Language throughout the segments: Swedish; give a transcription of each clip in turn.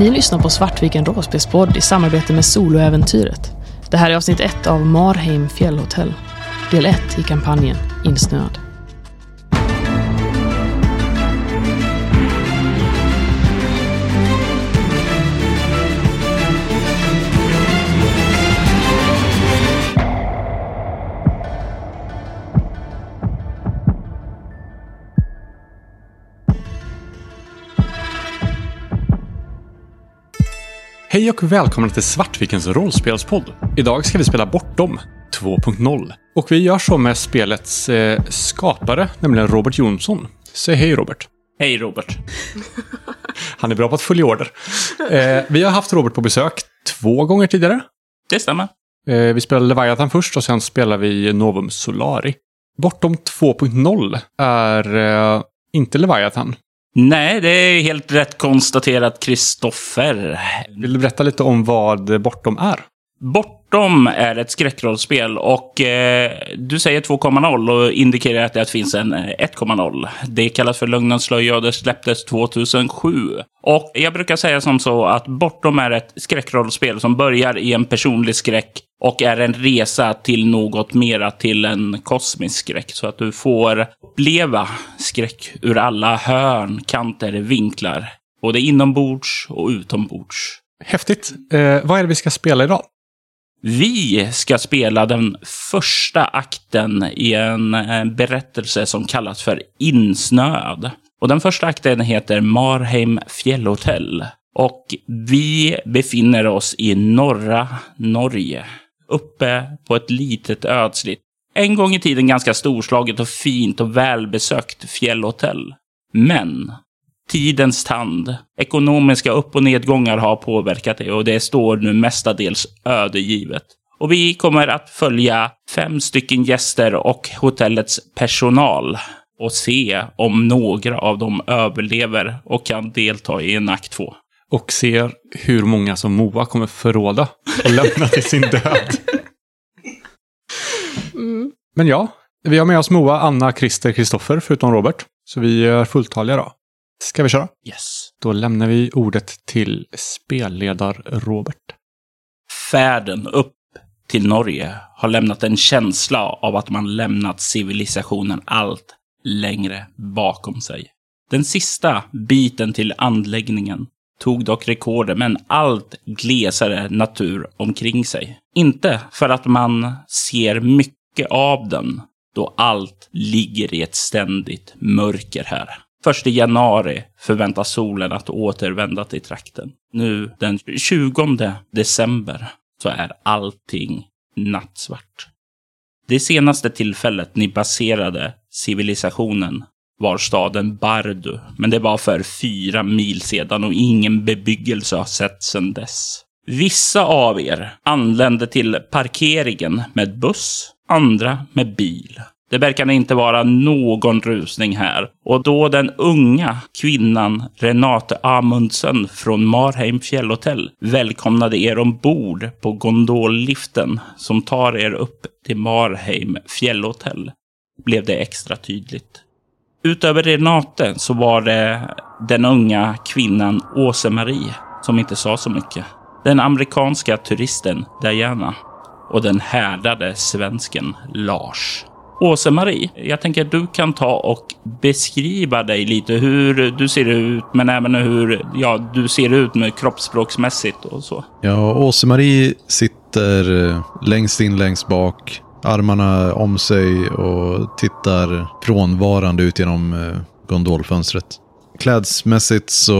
Ni lyssnar på Svartviken Råspelspodd i samarbete med Soloäventyret. Det här är avsnitt ett av Marheim fjällhotell. Del 1 i kampanjen Insnöad. Hej och välkomna till Svartvikens rollspelspodd. Idag ska vi spela Bortom 2.0. Och vi gör så med spelets eh, skapare, nämligen Robert Jonsson. Säg hej Robert. Hej Robert. Han är bra på att följa order. Eh, vi har haft Robert på besök två gånger tidigare. Det stämmer. Eh, vi spelade Leviathan först och sen spelar vi Novum Solari. Bortom 2.0 är eh, inte Leviathan. Nej, det är helt rätt konstaterat Kristoffer. Vill du berätta lite om vad Bortom är? Bortom är ett skräckrollspel och eh, du säger 2.0 och indikerar att det finns en eh, 1.0. Det kallas för Lögnens slöja och det släpptes 2007. Och jag brukar säga som så att Bortom är ett skräckrollspel som börjar i en personlig skräck och är en resa till något mera till en kosmisk skräck. Så att du får uppleva skräck ur alla hörn, kanter, vinklar. Både inombords och utombords. Häftigt. Eh, vad är det vi ska spela idag? Vi ska spela den första akten i en eh, berättelse som kallas för Insnöad. Och den första akten heter Marheim fjällhotell. Och vi befinner oss i norra Norge. Uppe på ett litet ödsligt, en gång i tiden ganska storslaget och fint och välbesökt fjällhotell. Men tidens tand, ekonomiska upp och nedgångar har påverkat det och det står nu mestadels ödegivet. Och vi kommer att följa fem stycken gäster och hotellets personal och se om några av dem överlever och kan delta i en akt två. Och ser hur många som Moa kommer förråda och lämna till sin död. Men ja, vi har med oss Moa, Anna, Christer, Kristoffer, förutom Robert. Så vi är fulltaliga då. Ska vi köra? Yes. Då lämnar vi ordet till spelledar-Robert. Färden upp till Norge har lämnat en känsla av att man lämnat civilisationen allt längre bakom sig. Den sista biten till anläggningen tog dock rekorder med en allt glesare natur omkring sig. Inte för att man ser mycket av den, då allt ligger i ett ständigt mörker här. Först i januari förväntas solen att återvända till trakten. Nu den 20 december så är allting nattsvart. Det senaste tillfället ni baserade civilisationen var staden Bardu, men det var för fyra mil sedan och ingen bebyggelse har sett sedan dess. Vissa av er anlände till parkeringen med buss, andra med bil. Det verkar inte vara någon rusning här. Och då den unga kvinnan Renate Amundsen från Marheim fjällhotell välkomnade er ombord på gondolliften som tar er upp till Marheim fjällhotell blev det extra tydligt. Utöver Renate så var det den unga kvinnan Åse-Marie som inte sa så mycket. Den amerikanska turisten Diana och den härdade svensken Lars. Åse-Marie, jag tänker att du kan ta och beskriva dig lite hur du ser ut, men även hur ja, du ser ut med kroppsspråksmässigt och så. Ja, Åse-Marie sitter eh, längst in längst bak, armarna om sig och tittar frånvarande ut genom eh, gondolfönstret. Klädsmässigt så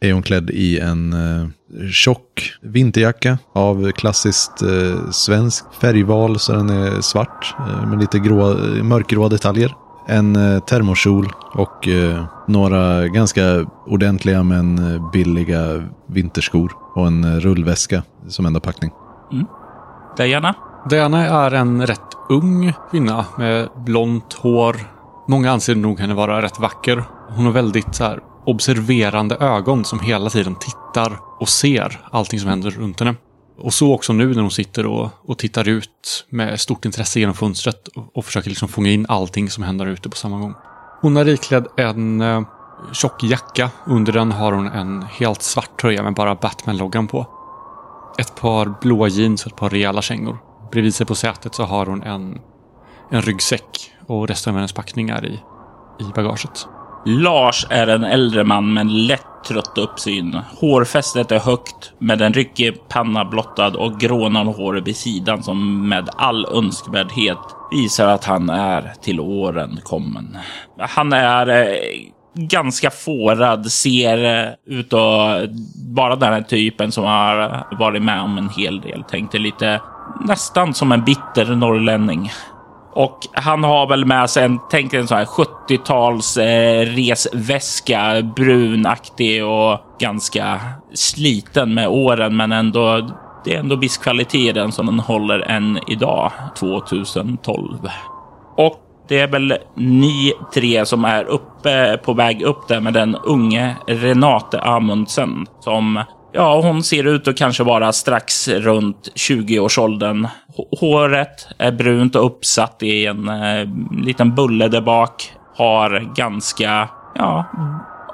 är hon klädd i en eh, tjock vinterjacka av klassiskt eh, svensk färgval så den är svart eh, med lite grå, mörkgråa detaljer. En eh, termokjol och eh, några ganska ordentliga men eh, billiga vinterskor och en eh, rullväska som enda packning. Diana? Diana är en rätt ung kvinna med blont hår. Många anser nog henne vara rätt vacker. Hon har väldigt så här, observerande ögon som hela tiden tittar och ser allting som händer runt henne. Och så också nu när hon sitter och, och tittar ut med stort intresse genom fönstret och, och försöker liksom fånga in allting som händer ute på samma gång. Hon har iklädd en eh, tjock jacka. Under den har hon en helt svart tröja med bara Batman-loggan på. Ett par blåa jeans och ett par rejäla kängor. Bredvid sig på sätet så har hon en, en ryggsäck och resten av hennes packningar i, i bagaget. Lars är en äldre man med lätt trött uppsyn. Hårfästet är högt med en ryckig panna blottad och grånande hår vid sidan som med all önskvärdhet visar att han är till åren kommen. Han är eh, ganska fårad, ser eh, ut att vara den här typen som har varit med om en hel del. Tänkte lite nästan som en bitter norrlänning. Och han har väl med sig en, tänk en sån här 70-tals eh, resväska, brunaktig och ganska sliten med åren, men ändå det är ändå viss kvalitet i den som den håller än idag, 2012. Och det är väl ni tre som är uppe på väg upp där med den unge Renate Amundsen som Ja, hon ser ut att kanske vara strax runt 20-årsåldern. Håret är brunt och uppsatt i en eh, liten bulle där bak. Har ganska, ja,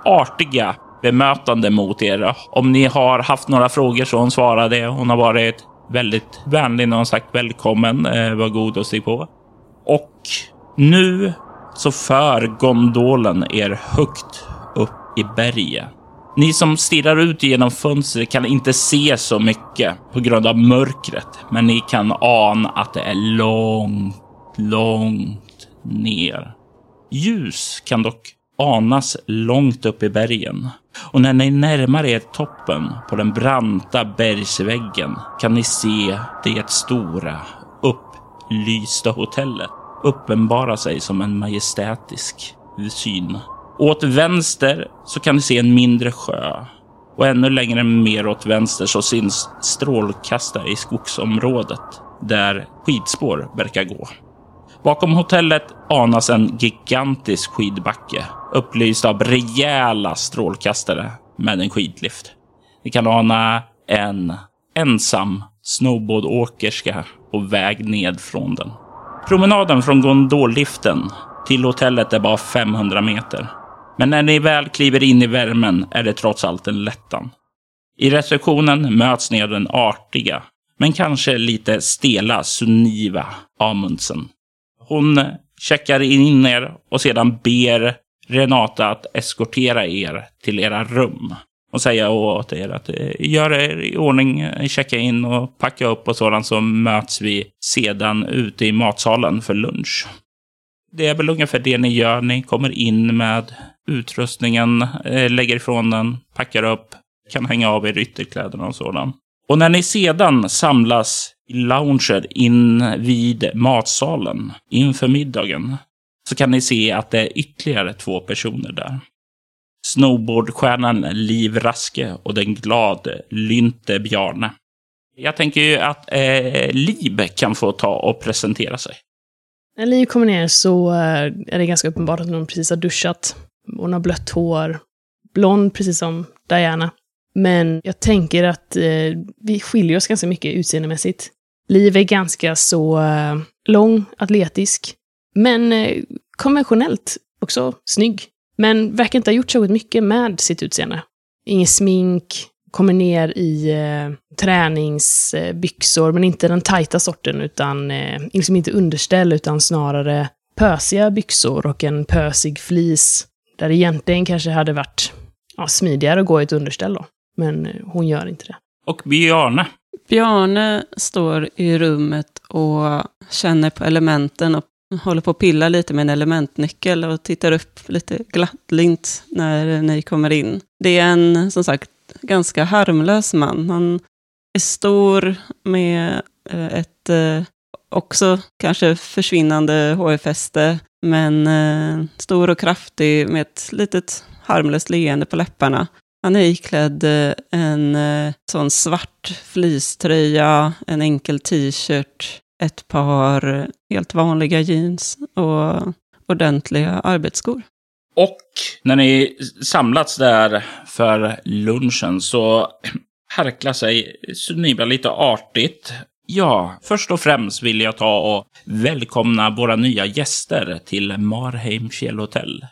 artiga bemötande mot er. Om ni har haft några frågor så hon svarar det. Hon har varit väldigt vänlig när hon sagt välkommen. Eh, var god och stig på. Och nu så för gondolen er högt upp i berget. Ni som stirrar ut genom fönstret kan inte se så mycket på grund av mörkret, men ni kan ana att det är långt, långt ner. Ljus kan dock anas långt upp i bergen och när ni närmar er toppen på den branta bergsväggen kan ni se det stora upplysta hotellet uppenbara sig som en majestätisk syn åt vänster så kan ni se en mindre sjö och ännu längre mer åt vänster så syns strålkastare i skogsområdet där skidspår verkar gå. Bakom hotellet anas en gigantisk skidbacke upplyst av rejäla strålkastare med en skidlift. Ni kan ana en ensam snowboardåkerska på väg ned från den. Promenaden från gondolliften till hotellet är bara 500 meter. Men när ni väl kliver in i värmen är det trots allt en lättan. I receptionen möts ni av den artiga, men kanske lite stela Suniva Amundsen. Hon checkar in er och sedan ber Renata att eskortera er till era rum och säga åt er att eh, göra er i ordning, checka in och packa upp och sådant så möts vi sedan ute i matsalen för lunch. Det är väl ungefär det ni gör. Ni kommer in med utrustningen, eh, lägger ifrån den, packar upp, kan hänga av er ytterkläderna och sådant. Och när ni sedan samlas i loungen in vid matsalen inför middagen så kan ni se att det är ytterligare två personer där. Snowboardstjärnan Liv Raske och den glade Lynte Bjarne. Jag tänker ju att eh, Liv kan få ta och presentera sig. När Liv kommer ner så eh, är det ganska uppenbart att hon precis har duschat. Hon har blött hår, blond precis som Diana. Men jag tänker att eh, vi skiljer oss ganska mycket utseendemässigt. Liv är ganska så eh, lång, atletisk, men eh, konventionellt också snygg. Men verkar inte ha gjort så mycket med sitt utseende. Inget smink, kommer ner i eh, träningsbyxor, men inte den tajta sorten, utan eh, liksom inte underställ, utan snarare pösiga byxor och en pösig flis. Där det egentligen kanske hade varit ja, smidigare att gå i ett underställ då. Men eh, hon gör inte det. Och Bjarne. Bjarne står i rummet och känner på elementen och håller på att pilla lite med en elementnyckel och tittar upp lite glattlint när ni kommer in. Det är en, som sagt, ganska harmlös man. Han är stor med eh, ett eh, också kanske försvinnande hårfäste, men eh, stor och kraftig med ett litet harmlöst leende på läpparna. Han är iklädd eh, en sån svart fleecetröja, en enkel t-shirt, ett par helt vanliga jeans och ordentliga arbetsskor. Och när ni samlats där för lunchen så harklar sig Sunibra lite artigt. Ja, först och främst vill jag ta och välkomna våra nya gäster till Marheim fjällhotell.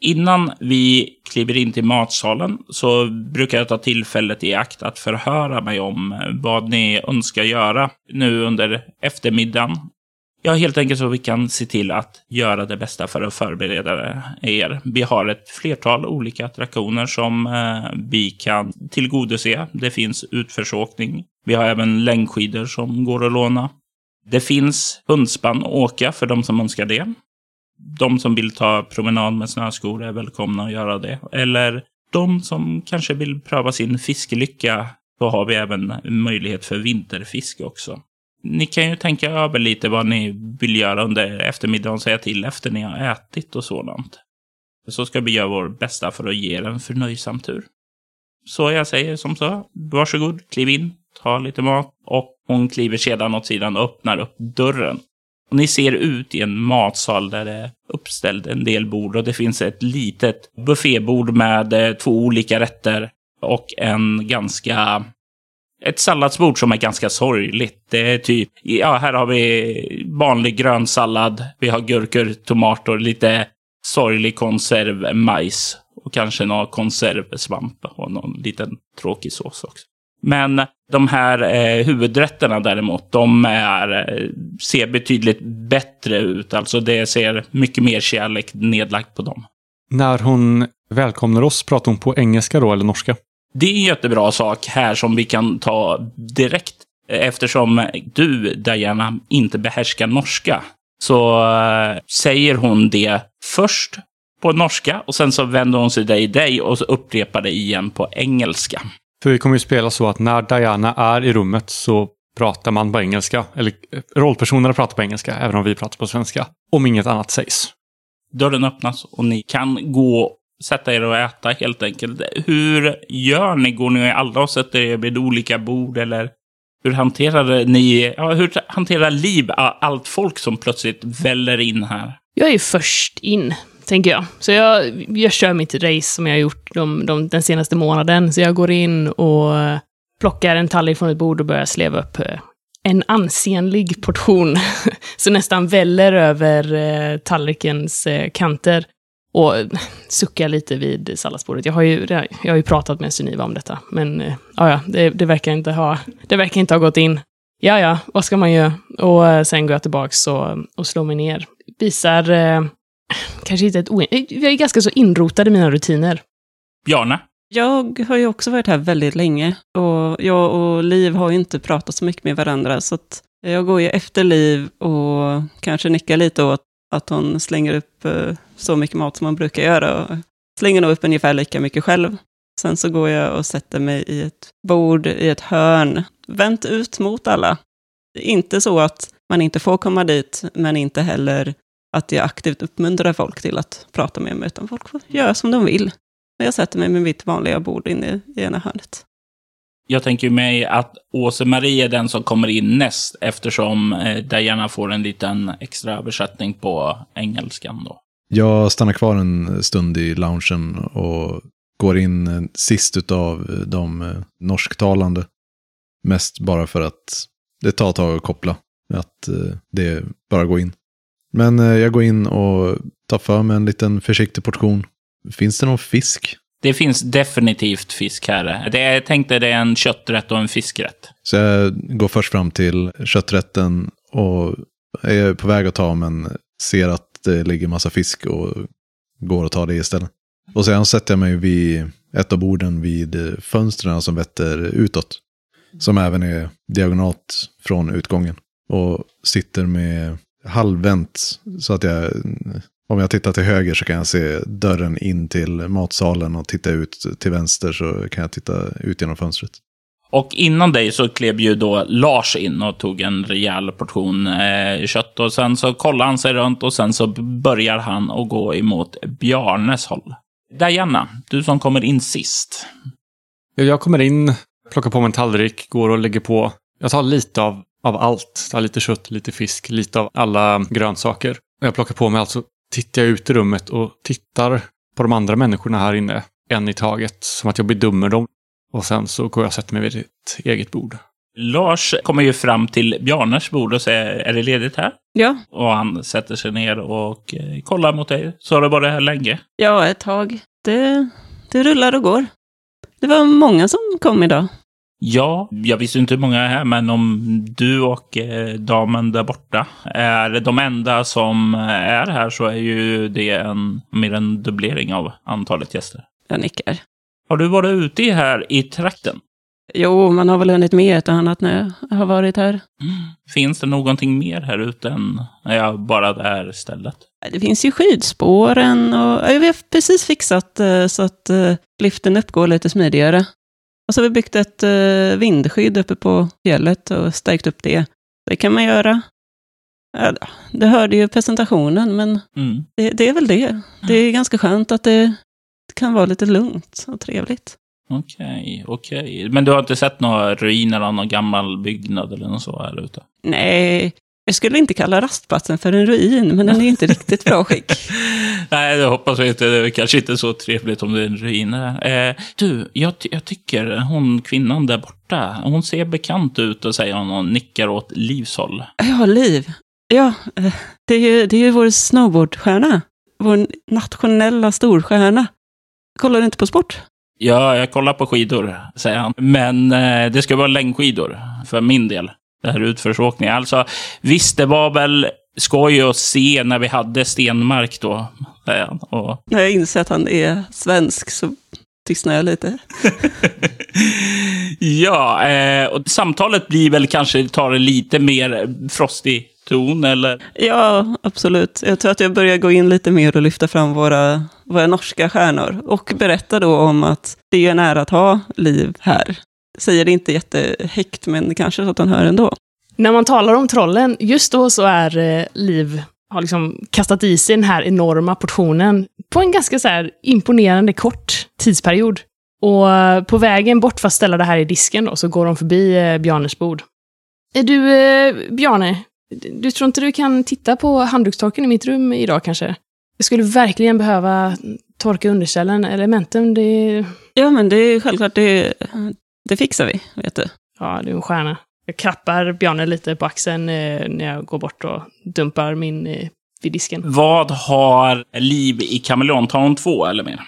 Innan vi kliver in till matsalen så brukar jag ta tillfället i akt att förhöra mig om vad ni önskar göra nu under eftermiddagen. Ja, helt enkelt så vi kan se till att göra det bästa för att förbereda er. Vi har ett flertal olika attraktioner som eh, vi kan tillgodose. Det finns utförsåkning. Vi har även längdskidor som går att låna. Det finns hundspann att åka för de som önskar det de som vill ta promenad med snöskor är välkomna att göra det. Eller de som kanske vill pröva sin fiskelycka, Då har vi även möjlighet för vinterfiske också. Ni kan ju tänka över lite vad ni vill göra under eftermiddagen och säga till efter ni har ätit och sådant. Så ska vi göra vår bästa för att ge er en förnöjsam tur. Så jag säger som så, varsågod, kliv in, ta lite mat och hon kliver sedan åt sidan och öppnar upp dörren. Och ni ser ut i en matsal där det är uppställt en del bord och det finns ett litet buffébord med eh, två olika rätter och en ganska ett salladsbord som är ganska sorgligt. Det är typ, ja, här har vi vanlig grön sallad. Vi har gurkor, tomater, lite sorglig konserv, majs och kanske någon konservsvamp och någon liten tråkig sås också. Men de här eh, huvudrätterna däremot, de är, eh, ser betydligt bättre ut. Alltså det ser mycket mer kärlek nedlagt på dem. När hon välkomnar oss, pratar hon på engelska då eller norska? Det är en jättebra sak här som vi kan ta direkt. Eftersom du, Diana, inte behärskar norska. Så äh, säger hon det först på norska och sen så vänder hon sig till dig och upprepar det igen på engelska. För vi kommer ju spela så att när Diana är i rummet så pratar man på engelska. Eller eh, rollpersonerna pratar på engelska, även om vi pratar på svenska. Om inget annat sägs. Dörren öppnas och ni kan gå sätta er och äta helt enkelt. Hur gör ni? Går ni alla och sätter er vid olika bord eller hur hanterar ni, ja, hur hanterar Liv allt folk som plötsligt väller in här? Jag är först in tänker jag. Så jag, jag kör mitt race som jag har gjort de, de, den senaste månaden. Så jag går in och plockar en tallrik från ett bord och börjar sleva upp eh, en ansenlig portion. så nästan väller över eh, tallrikens eh, kanter. Och suckar lite vid salladsbordet. Jag har ju, jag har ju pratat med Suniva om detta, men ja, ja det, det, verkar inte ha, det verkar inte ha gått in. Ja, ja, vad ska man göra? Och sen går jag tillbaka och, och slår mig ner. Visar kanske inte ett. Jag är ganska så inrotad i mina rutiner. Bjarne? Jag har ju också varit här väldigt länge och jag och Liv har ju inte pratat så mycket med varandra så att jag går ju efter Liv och kanske nickar lite åt att hon slänger upp eh, så mycket mat som hon brukar göra och slänger nog upp ungefär lika mycket själv. Sen så går jag och sätter mig i ett bord i ett hörn, vänt ut mot alla. Inte så att man inte får komma dit, men inte heller att jag aktivt uppmuntrar folk till att prata med mig, utan folk får göra som de vill. Men jag sätter mig med mitt vanliga bord inne i ena hörnet. Jag tänker mig att Åse-Marie är den som kommer in näst eftersom eh, Diana får en liten extra översättning på engelskan då. Jag stannar kvar en stund i loungen och går in eh, sist av eh, de norsktalande. Mest bara för att det tar ett tag att koppla. Att det bara går in. Men jag går in och tar för mig en liten försiktig portion. Finns det någon fisk? Det finns definitivt fisk här. Det är, jag tänkte det är en kötträtt och en fiskrätt. Så jag går först fram till kötträtten och är på väg att ta men ser att det ligger massa fisk och går och tar det istället. Och sen sätter jag mig vid ett av borden vid fönstren som vetter utåt. Som även är diagonalt från utgången. Och sitter med halvvänt. Så att jag, om jag tittar till höger så kan jag se dörren in till matsalen och titta ut till vänster så kan jag titta ut genom fönstret. Och innan dig så klev ju då Lars in och tog en rejäl portion eh, kött. Och sen så kollade han sig runt och sen så börjar han att gå emot Bjarnes håll. Diana, du som kommer in sist. Jag kommer in, plockar på mig en tallrik, går och lägger på. Jag tar lite av av allt. Ta lite kött, lite fisk, lite av alla grönsaker. Jag plockar på mig allt så tittar jag ut i rummet och tittar på de andra människorna här inne. En i taget, som att jag bedömer dem. Och sen så går jag och sätter mig vid ett eget bord. Lars kommer ju fram till Bjarnes bord och säger, är det ledigt här? Ja, Och han sätter sig ner och eh, kollar mot dig. Så har det varit här länge? ja, ett tag. Det, det rullar och går. Det var många som kom idag. Ja, jag visste inte hur många är här, men om du och eh, damen där borta är de enda som är här så är ju det en, mer en dubblering av antalet gäster. Jag nickar. Har du varit ute här i trakten? Jo, man har väl hunnit med ett och annat när jag har varit här. Finns det någonting mer här ute än ja, bara det här stället? Det finns ju skidspåren och ja, vi har precis fixat eh, så att eh, liften uppgår lite smidigare. Och så har vi byggt ett eh, vindskydd uppe på fjället och stärkt upp det. Det kan man göra. Ja, det hörde ju presentationen, men Mm. det, det är väl det. Det är ganska skönt att det kan vara lite lugnt och trevligt. Okej, okej. Men du har inte sett några ruiner av någon gammal byggnad eller något så här ute? Nej, jag skulle inte kalla rastplatsen för en ruin, men den är inte riktigt bra skick. Nej, det hoppas jag inte. Det är kanske inte så trevligt om det är en ruin. Eh, du, jag, jag tycker hon kvinnan där borta, hon ser bekant ut och säger hon och nickar åt Livshåll. Ja, Liv. Ja, eh, det är ju, det är ju vår snowboardstjärna. Vår nationella storstjärna. Kollar du inte på sport? Ja, jag kollar på skidor, säger han. Men eh, det ska vara längdskidor för min del. Det här utförsåkningen. Alltså, visst, det var väl skoj att se när vi hade Stenmark då. Och När jag inser att han är svensk så tystnar jag lite. ja, eh, och samtalet blir väl kanske, tar en lite mer frostig ton, eller? Ja, absolut. Jag tror att jag börjar gå in lite mer och lyfta fram våra, våra norska stjärnor. Och berätta då om att det är en ära att ha Liv här. Säger det inte jättehäckt, men kanske så att han hör ändå. När man talar om trollen, just då så är eh, Liv, har liksom kastat i sig den här enorma portionen på en ganska så här imponerande kort tidsperiod. Och eh, på vägen bort för att ställa det här i disken då, så går de förbi eh, Bjarnes bord. Är du, eh, Bjarne, du tror inte du kan titta på handdukstorken i mitt rum idag kanske? Jag skulle verkligen behöva torka underställen, elementen, det... Ja, men det är självklart, det, det fixar vi, vet du. Ja, du är en stjärna. Jag klappar Bjarne lite på axeln eh, när jag går bort och dumpar min eh, vid disken. Vad har Liv i kameleont? Har hon två eller mer?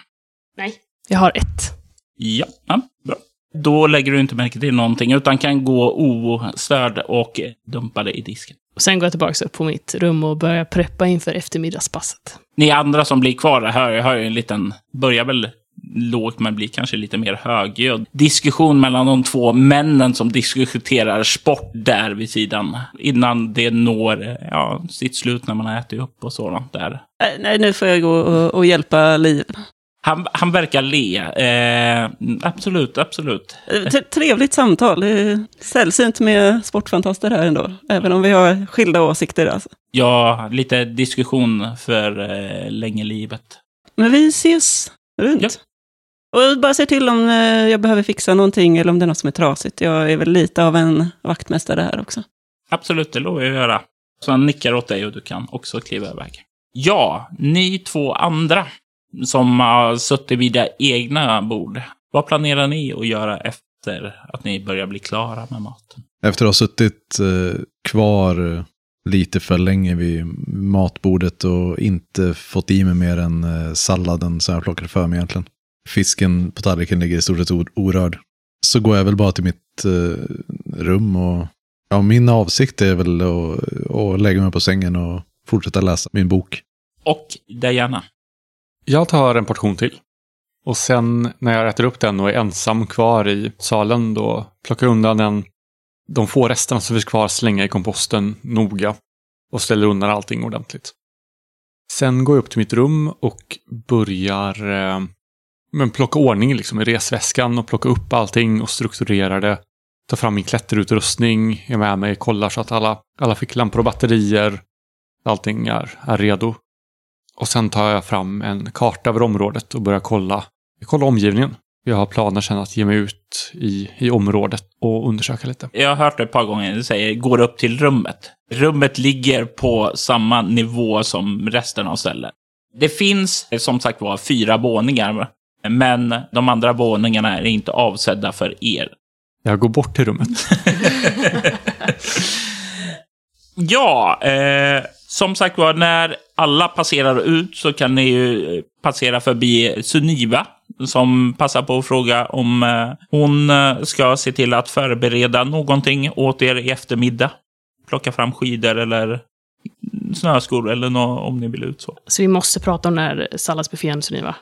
Nej. Jag har ett. Ja, ja, bra. Då lägger du inte märke till någonting, utan kan gå ostörd och dumpa det i disken. Och sen går jag tillbaka upp på mitt rum och börjar preppa inför eftermiddagspasset. Ni andra som blir kvar hör, hör ju en liten, börjar väl lågt men blir kanske lite mer högljudd. Diskussion mellan de två männen som diskuterar sport där vid sidan. Innan det når ja, sitt slut när man har ätit upp och sådant där. Nej, nu får jag gå och, och hjälpa Liv. Han, han verkar le. Eh, absolut, absolut. Eh, Trevligt samtal. Sällsynt med sportfantaster här ändå. Även om vi har skilda åsikter. Alltså. Ja, lite diskussion för eh, länge livet. Men vi ses runt. Ja. Och bara se till om eh, jag behöver fixa någonting eller om det är något som är trasigt. Jag är väl lite av en vaktmästare här också. Absolut, det lovar jag att göra. Så han nickar åt dig och du kan också kliva iväg. Ja, ni två andra som har suttit vid era egna bord. Vad planerar ni att göra efter att ni börjar bli klara med maten? Efter att ha suttit eh, kvar eh, lite för länge vid matbordet och inte fått i mig mer än eh, salladen som jag plockade för mig egentligen. Fisken på tallriken ligger i stort sett or- orörd. Så går jag väl bara till mitt eh, rum och ja, min avsikt är väl att, att lägga mig på sängen och fortsätta läsa min bok. Och Diana. Jag tar en portion till. Och sen när jag äter upp den och är ensam kvar i salen då plockar jag undan den, de få resterna som finns kvar, slänga i komposten noga och ställer undan allting ordentligt. Sen går jag upp till mitt rum och börjar eh, men plocka ordning liksom i resväskan och plocka upp allting och strukturera det. Ta fram min klätterutrustning, är med mig, kollar så att alla, alla ficklampor och batterier, allting är, är redo. Och sen tar jag fram en karta över området och börjar kolla, kolla omgivningen. Jag har planer sen att ge mig ut i, i området och undersöka lite. Jag har hört det ett par gånger. Du säger går upp till rummet. Rummet ligger på samma nivå som resten av stället. Det finns som sagt var fyra våningar. Men de andra våningarna är inte avsedda för er. Jag går bort till rummet. Ja, eh, som sagt var, när alla passerar ut så kan ni ju passera förbi Suniva som passar på att fråga om eh, hon eh, ska se till att förbereda någonting åt er i eftermiddag. Plocka fram skidor eller snöskor eller nå om ni vill ut så. Så vi måste prata om den här salladsbuffén, Suniva.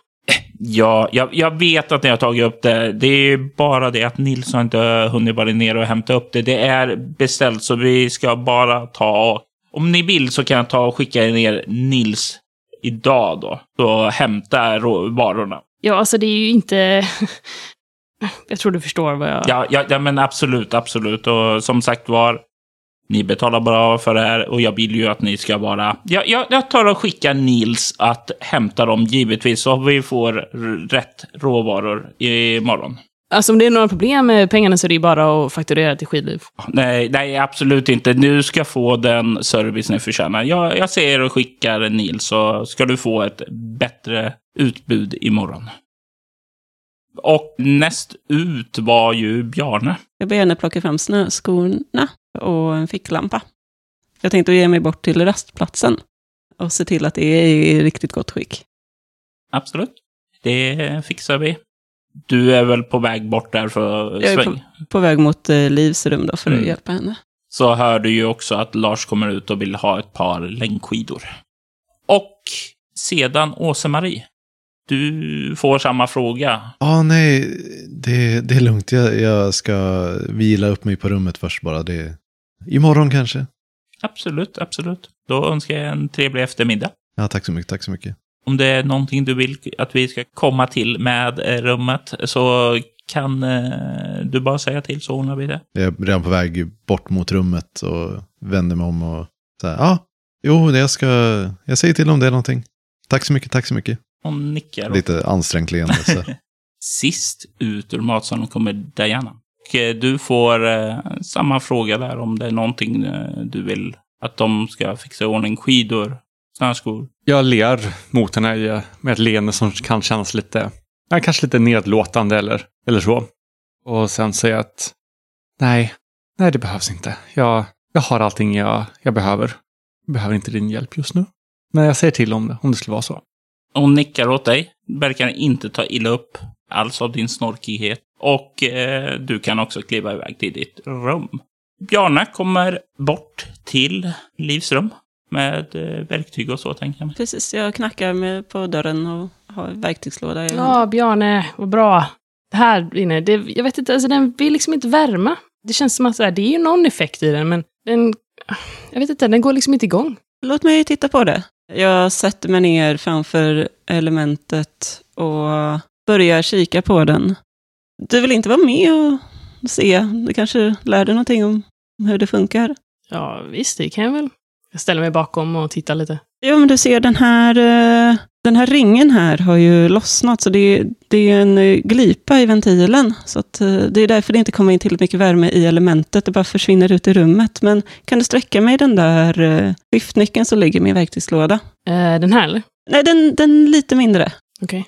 Ja, jag, jag vet att ni har tagit upp det. Det är bara det att Nils har inte hunnit vara ner och hämta upp det. Det är beställt så vi ska bara ta... Om ni vill så kan jag ta och skicka ner Nils idag då. Så hämta varorna. Ja, alltså det är ju inte... jag tror du förstår vad jag... Ja, ja, ja, men absolut, absolut. Och som sagt var, ni betalar bra för det här och jag vill ju att ni ska vara... Jag, jag, jag tar och skickar Nils att hämta dem givetvis så vi får rätt råvaror imorgon. Alltså om det är några problem med pengarna så är det ju bara att fakturera till skidliv. Nej, nej, absolut inte. Du ska få den service ni förtjänar. Jag, jag ser och skickar Nils så ska du få ett bättre utbud imorgon. Och näst ut var ju Bjarne. Jag ber henne plocka fram snöskorna och en ficklampa. Jag tänkte ge mig bort till rastplatsen och se till att det är i riktigt gott skick. Absolut. Det fixar vi. Du är väl på väg bort där för Jag är sväng. På väg mot eh, Livs rum då för att Mm. hjälpa henne. Så hör du ju också att Lars kommer ut och vill ha ett par längdskidor. Och sedan Åse-Marie. Du får samma fråga. Ja, nej, det, det är lugnt. Jag, jag ska vila upp mig på rummet först bara. Det, imorgon kanske. Absolut, absolut. Då önskar jag en trevlig eftermiddag. Ja, tack så mycket, tack så mycket. Om det är någonting du vill att vi ska komma till med eh, rummet så kan eh, du bara säga till så ordnar vi det. Jag är redan på väg bort mot rummet och vänder mig om och här, ja, jo, det jag ska, jag säger till om det är någonting. Tack så mycket, tack så mycket. Hon nickar. och- Lite ansträngt leende. Sist ut ur matsalen kommer Diana. Och eh, du får eh, samma fråga där om det är någonting du vill att de ska fixa i ordning. Skidor, snöskor. Jag ler mot henne med ett leende som kan kännas lite, kanske lite nedlåtande eller, eller så. Och sen säger jag att nej, nej det behövs inte. Jag, jag har allting jag, jag behöver. Jag behöver inte din hjälp just nu. Men jag säger till om det, om det skulle vara så. Hon nickar åt dig. Verkar inte ta illa upp alls av din snorkighet. Och eh, du kan också kliva iväg till ditt rum. Bjarne kommer bort till Livs rum med eh, verktyg och så, tänker jag mig. Precis, jag knackar med på dörren och har verktygslåda. Ja, Bjarne, vad bra. Det här inne, det, jag vet inte, alltså den vill liksom inte värma. Det känns som att här, det är ju någon effekt i den, men den... Jag vet inte, den går liksom inte igång. Låt mig titta på det. Jag sätter mig ner framför elementet och börjar kika på den. Du vill inte vara med och se? Du kanske lär dig någonting om hur det funkar? Ja, visst, det kan jag väl. Jag ställer mig bakom och tittar lite. Ja, men du ser den här, eh, den här ringen här har ju lossnat, så det är, det är en eh, glipa i ventilen. Så eh, det är därför det inte kommer in tillräckligt mycket värme i elementet, det bara försvinner ut i rummet. Men kan du sträcka mig den där skiftnyckeln som ligger i min verktygslåda? Eh, den här, eller? Nej, den, den lite mindre. Okej.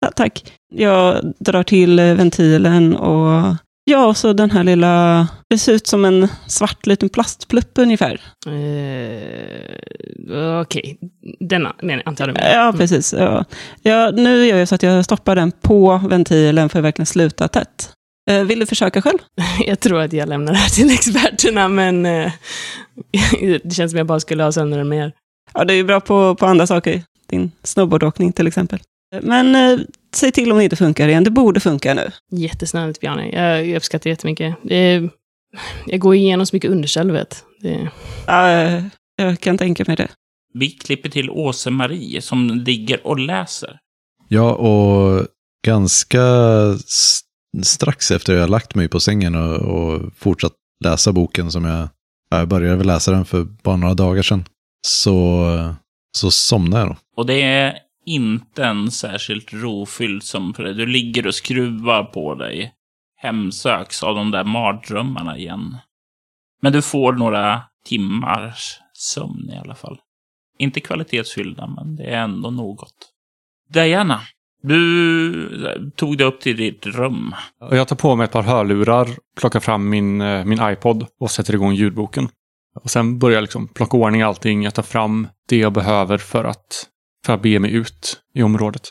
Ja, tack. Jag drar till ventilen och ja, och så den här lilla, det ser ut som en svart liten plastplupp ungefär. Eh, Okej, denna, nej, antar jag menar. Ja, precis. Ja. Ja, nu gör jag så att jag stoppar den på ventilen för att verkligen sluta tätt. Eh, Vill du försöka själv? Jag tror att jag lämnar det här till experterna, men eh, det känns som jag bara skulle ha sönder den mer. Ja, du är ju bra på, på andra saker. Din snowboardåkning till exempel. Men eh, säg till om det inte funkar igen. Det borde funka nu. Jättesnällt, Bjarne. Jag, jag uppskattar det jättemycket. Det, jag går igenom så mycket underställ, vet. Det, eh, jag kan tänka mig det. Vi klipper till Åse-Marie som ligger och läser. Ja, och ganska strax efter jag lagt mig på sängen och, och fortsatt läsa boken som jag, ja, jag började väl läsa den för bara några dagar sedan, så, så somnade jag då. Och det är inte en särskilt rofylld som för dig. Du ligger och skruvar på dig. Hemsöks av de där mardrömmarna igen. Men du får några timmars sömn i alla fall. Inte kvalitetsfyllda, men det är ändå något. Diana, Du eh, tog dig upp till ditt rum. Jag tar på mig ett par hörlurar, plockar fram min, eh, min iPod och sätter igång ljudboken. Och sen börjar jag liksom plocka ordning allting. Jag tar fram det jag behöver för att, för att bege mig ut i området.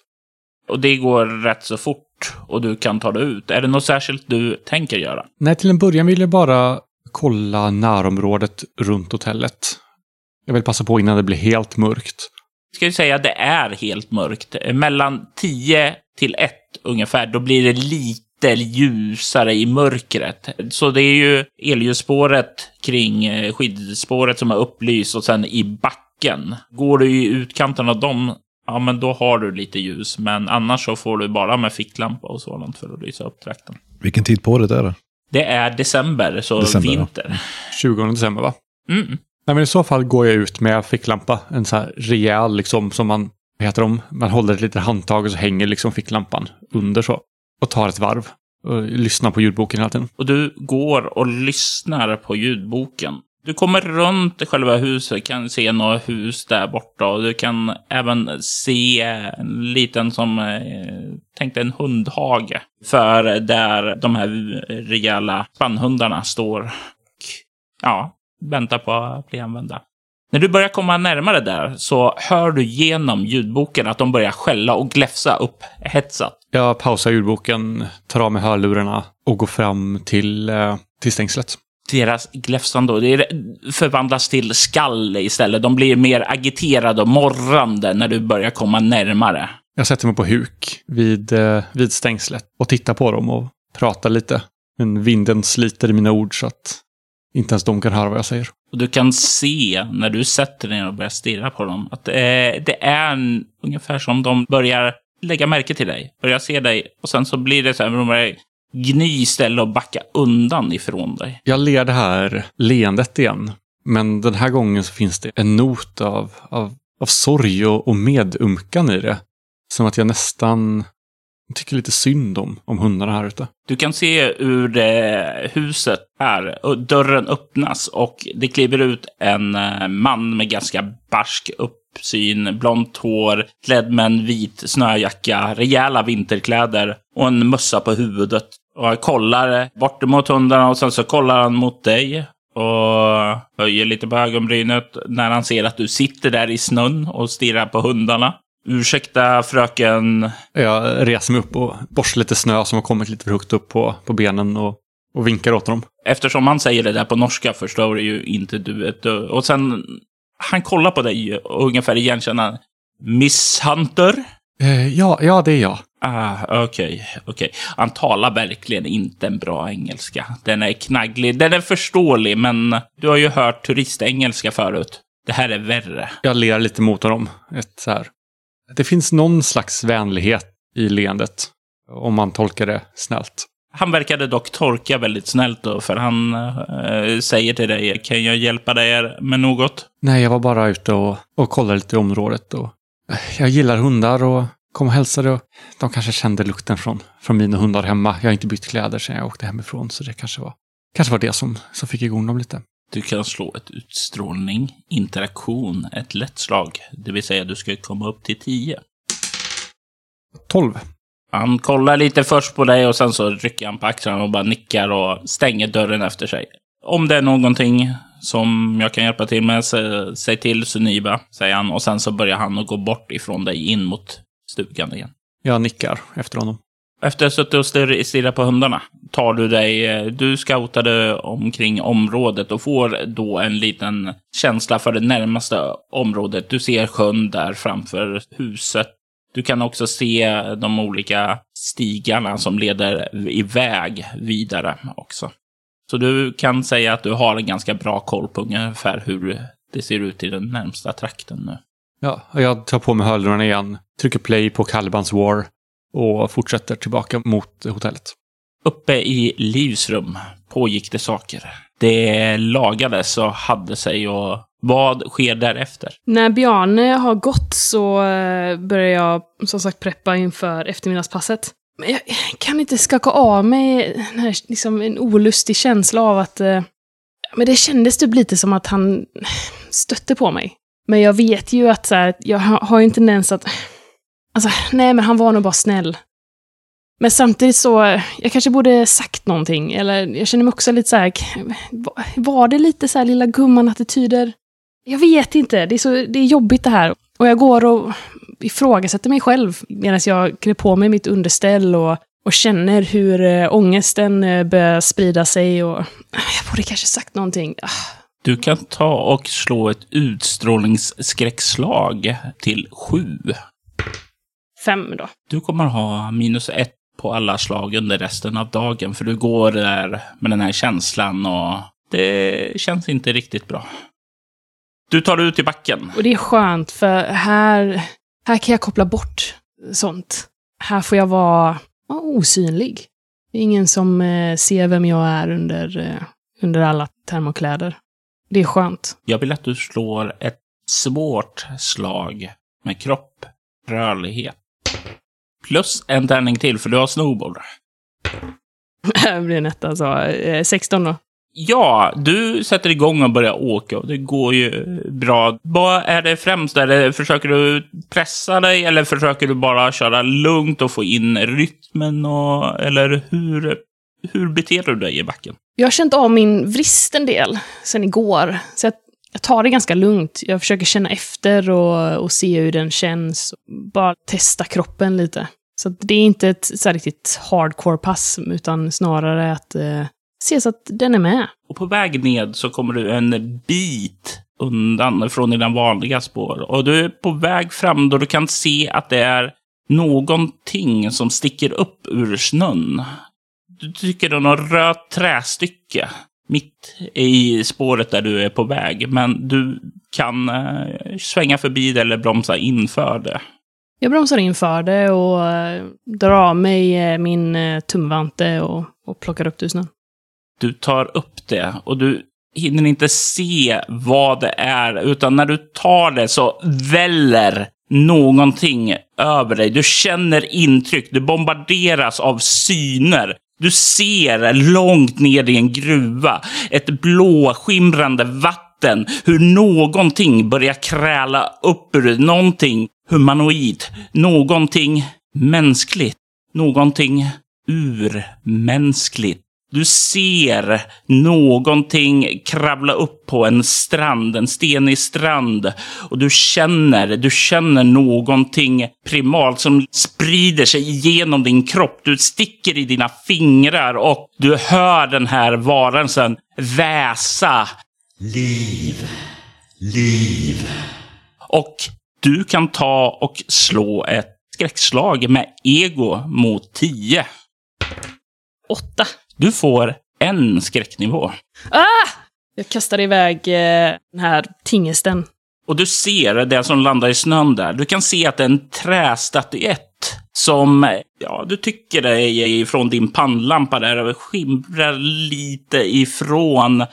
Och det går rätt så fort och du kan ta dig ut. Är det något särskilt du tänker göra? Nej, till en början vill jag bara kolla närområdet runt hotellet. Jag vill passa på innan det blir helt mörkt. Ska vi säga att det är helt mörkt. Mellan 10 till 1 ungefär, då blir det lite ljusare i mörkret. Så det är ju elljusspåret kring eh, skidspåret som är upplyst och sen i backen. Går du i utkanten av dem, ja men då har du lite ljus. Men annars så får du bara med ficklampa och sådant för att lysa upp trakten. Vilken tid på året är det? Det är december, så December, ja. vinter. 20 december, va? Mm. Nej, men i så fall går jag ut med ficklampa. En så här rejäl, liksom, som man, vad heter de? Man håller ett litet handtag och så hänger liksom ficklampan under så. Och tar ett varv. Och lyssnar på ljudboken hela tiden. Och du går och lyssnar på ljudboken. Du kommer runt själva huset, kan se några hus där borta och du kan även se en liten som, eh, tänkte tänk en hundhage. För där de här rejäla spannhundarna står och, ja, väntar på att bli använda. När du börjar komma närmare där så hör du genom ljudboken att de börjar skälla och gläfsa upp hetsat. Jag pausar ljudboken, tar av mig hörlurarna och går fram till, eh, till stängslet deras gläfsande. Förvandlas till skall istället. De blir mer agiterade och morrande när du börjar komma närmare. Jag sätter mig på huk vid, eh, vid stängslet och tittar på dem och pratar lite. Men vinden sliter i mina ord så att inte ens de kan höra vad jag säger. Och du kan se när du sätter dig och börjar stirra på dem att eh, det är en, ungefär som de börjar lägga märke till dig. Börjar se dig och sen så blir det så här, de börjar gny istället och backa undan ifrån dig. Jag ler det här leendet igen. Men den här gången så finns det en not av, av, av sorg och, och medumkan i det. Som att jag nästan tycker lite synd om, om hundarna här ute. Du kan se ur eh, huset här, och dörren öppnas och det kliver ut en eh, man med ganska barsk uppsyn, blont hår, klädd med en vit snöjacka, rejäla vinterkläder och en mössa på huvudet. Och han kollar bort mot hundarna och sen så kollar han mot dig och höjer lite på ögonbrynet när han ser att du sitter där i snön och stirrar på hundarna. Ursäkta fröken, Jag reser mig upp och borstar lite snö som har kommit lite för högt upp på, på benen och, och vinkar åt honom. Eftersom han säger det där på norska förstår ju inte du ett. Och sen, han kollar på dig och ungefär igenkänner Miss Hunter? Eh, ja, ja, det är jag. Ah, okej, okej. Han talar verkligen inte en bra engelska. Den är knagglig. Den är förståelig, men du har ju hört turistengelska förut. Det här är värre. Jag ler lite mot honom. Ett så här. Det finns någon slags vänlighet i leendet. Om man tolkar det snällt. Han verkade dock torka väldigt snällt då, för han eh, säger till dig, kan jag hjälpa dig med något? Nej, jag var bara ute och, och kollade lite i området. Och jag gillar hundar och kom och hälsade. Och de kanske kände lukten från, från mina hundar hemma. Jag har inte bytt kläder sedan jag åkte hemifrån, så det kanske var, kanske var det som, som fick igång dem lite. Du kan slå ett utstrålning, interaktion, ett lätt slag. Det vill säga du ska komma upp till 10. 12. Han kollar lite först på dig och sen så rycker han på axlarna och bara nickar och stänger dörren efter sig. Om det är någonting som jag kan hjälpa till med, säg till Suniba, säger han. Och sen så börjar han att gå bort ifrån dig in mot stugan igen. Jag nickar efter honom. Efter att ha suttit och stirr- stirrat på hundarna tar du dig, eh, du scoutade omkring området och får då en liten känsla för det närmaste området. Du ser sjön där framför huset. Du kan också se de olika stigarna som leder iväg vidare också. Så du kan säga att du har en ganska bra koll på ungefär hur det ser ut i den närmsta trakten nu. Ja, jag tar på mig hörlurarna igen, trycker play på Calibans War och fortsätter tillbaka mot hotellet. Uppe i Livs rum pågick det saker. Det lagades och hade sig och vad sker därefter? När Bjarne har gått så eh, börjar jag som sagt preppa inför eftermiddagspasset. Men jag kan inte skaka av mig den här, liksom, en olustig känsla av att... Eh, men det kändes typ lite som att han stötte på mig. Men jag vet ju att så här, jag har ju en tendens att, Alltså, nej, men han var nog bara snäll. Men samtidigt så, eh, jag kanske borde sagt någonting. Eller jag känner mig också lite så här, var det lite så här lilla gumman-attityder? Jag vet inte, det är, så, det är jobbigt det här. Och jag går och ifrågasätter mig själv medan jag klär på mig mitt underställ och, och känner hur äh, ångesten äh, börjar sprida sig. Och, jag borde kanske sagt någonting. Ah, Du kan ta och slå ett utstrålningsskräckslag till sju. fem då. Du kommer ha minus ett på alla slag under resten av dagen, för du går där med den här känslan och det känns inte riktigt bra. Du tar dig ut i backen. Och det är skönt, för här, här kan jag koppla bort sånt. Här får jag vara ja, osynlig. Det är ingen som eh, ser vem jag är under, eh, under alla termokläder. Det är skönt. Jag vill att du slår ett svårt slag med kropp, rörlighet. Plus en tärning till, för du har snowboard. Det blir en etta, så eh, 16 då. Ja, du sätter igång och börjar åka och det går ju bra. Vad är det främst? Är det, försöker du pressa dig eller försöker du bara köra lugnt och få in rytmen? Och, eller hur, hur beter du dig i backen? Jag har känt av min vrist en del sen igår. Så jag, jag tar det ganska lugnt. Jag försöker känna efter och, och se hur den känns. Bara testa kroppen lite. Så det är inte ett så här riktigt hardcore-pass, utan snarare att eh, se så att den är med. Och på väg ned så kommer du en bit undan från dina vanliga spår. Och du är på väg fram då du kan se att det är någonting som sticker upp ur snön. Du tycker det är något rött trästycke mitt i spåret där du är på väg. Men du kan eh, svänga förbi det eller bromsa inför det. Jag bromsar inför det och eh, drar av mig eh, min tumvante och, och plockar upp det ur snön. Du tar upp det och du hinner inte se vad det är, utan när du tar det så väller någonting över dig. Du känner intryck, du bombarderas av syner. Du ser långt ner i en gruva ett blåskimrande vatten, hur någonting börjar kräla upp ur dig. Någonting humanoid, någonting mänskligt, någonting urmänskligt. Du ser någonting kravla upp på en strand, en stenig strand. Och du känner, du känner någonting primalt som sprider sig genom din kropp. Du sticker i dina fingrar och du hör den här varelsen väsa. Liv, liv. Och du kan ta och slå ett skräckslag med ego mot 10. Åtta. Du får en skräcknivå. Ah! Jag kastar iväg eh, den här tingesten. Och du ser det som landar i snön där. Du kan se att det är en trästatyett som, ja, du tycker det är ifrån din pannlampa där och skimrar lite ifrån,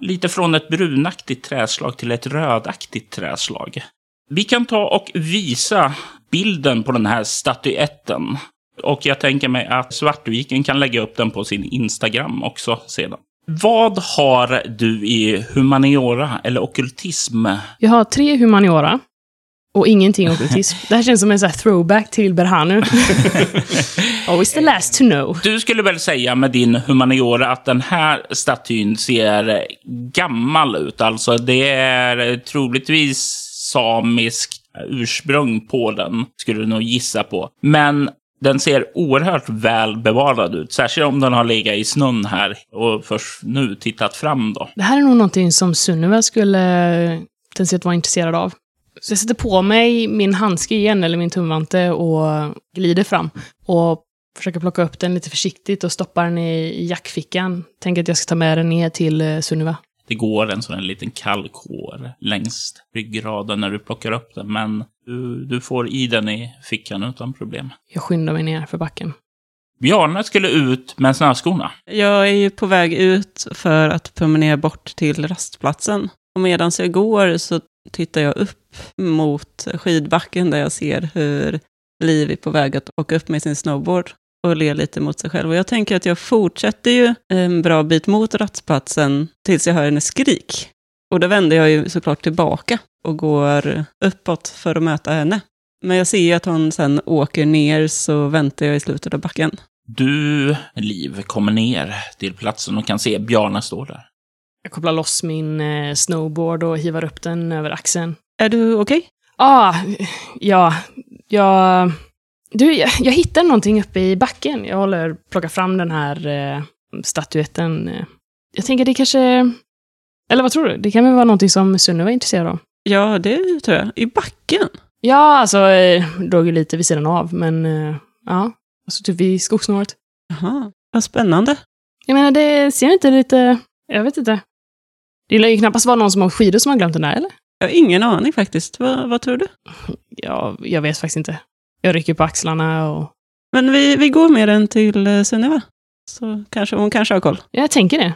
lite från ett brunaktigt träslag till ett rödaktigt träslag. Vi kan ta och visa bilden på den här statyetten. Och jag tänker mig att Svartviken kan lägga upp den på sin Instagram också sedan. Vad har du i humaniora eller okultism? Jag har tre humaniora. Och ingenting ockultism. Det här känns som en sån här throwback till Berhanu. Always the last to know. Du skulle väl säga med din humaniora att den här statyn ser gammal ut. Alltså det är troligtvis samisk ursprung på den, skulle du nog gissa på. Men den ser oerhört väl bevarad ut, särskilt om den har legat i snön här och först nu tittat fram då. Det här är nog någonting som Sunniva skulle potentiellt vara intresserad av. Så jag sätter på mig min handske igen, eller min tumvante, och glider fram. Och försöker plocka upp den lite försiktigt och stoppa den i, jackfickan. Tänker att jag ska ta med den ner till eh, Sunniva. Det går en sån liten kalkhår längs ryggraden när du plockar upp den, men du, du får i den i fickan utan problem. Jag skyndar mig ner för backen. Bjarne skulle ut med snöskorna. Jag är ju på väg ut för att promenera bort till rastplatsen. Och medan jag går så tittar jag upp mot skidbacken där jag ser hur Liv är på väg att åka upp med sin snowboard och ler lite mot sig själv. Och jag tänker att jag fortsätter ju en bra bit mot rastplatsen tills jag hör hennes skrik. Och då vänder jag ju såklart tillbaka och går uppåt för att möta henne. Men jag ser ju att hon sen åker ner, så väntar jag i slutet av backen. Du, Liv, kommer ner till platsen och kan se Bjarne stå där. Jag kopplar loss min eh, snowboard och hivar upp den över axeln. Är du okej? Ah, ja, jag... Du, jag, jag hittade någonting uppe i backen. Jag håller, plockar fram den här eh, statyetten. eh. Jag tänker det kanske... Eller vad tror du? Det kan väl vara någonting som Sunne är intresserad av? Ja, det tror jag. I backen? Ja, alltså, eh, låg ju lite vid sidan av, men eh, ja. Alltså typ vid skogssnåret. Jaha, vad spännande. Jag menar, det ser inte lite... Jag vet inte. Det lär ju knappast vara någon som har skidor som har glömt den där, eller? Jag har ingen aning faktiskt. Vad, vad tror du? Ja, jag vet faktiskt inte. Jag rycker på axlarna och... Men vi, vi går med den till eh, Sunniva. Så kanske hon kanske har koll. Jag tänker det.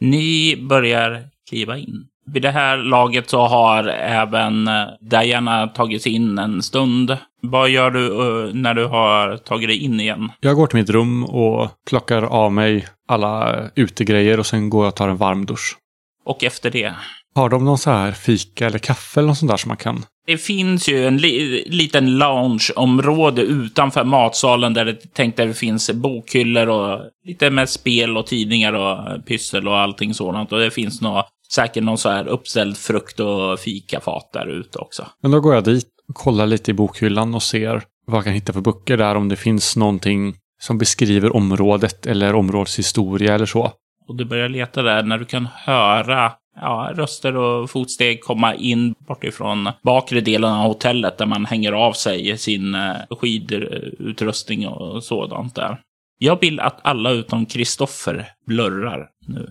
Ni börjar kliva in. Vid det här laget så har även eh, Diana tagit sig in en stund. Vad gör du eh, när du har tagit dig in igen? Jag går till mitt rum och plockar av mig alla utegrejer och sen går jag och tar en varm dusch. Och efter det? Har de någon så här fika eller kaffe eller något sånt där som man kan? Det finns ju en li liten loungeområde utanför matsalen där det tänkt där det finns bokhyllor och lite med spel och tidningar och pyssel och allting sådant. Och det finns nå säkert någon så här uppställd frukt och fikafat där ute också. Men då går jag dit och kollar lite i bokhyllan och ser vad jag kan hitta för böcker där. Om det finns någonting som beskriver området eller områdeshistoria eller så. Och du börjar leta där när du kan höra ja, röster och fotsteg komma in bortifrån bakre delen av hotellet där man hänger av sig sin eh, skidutrustning och sådant där. Jag vill att alla utom Kristoffer blurrar nu.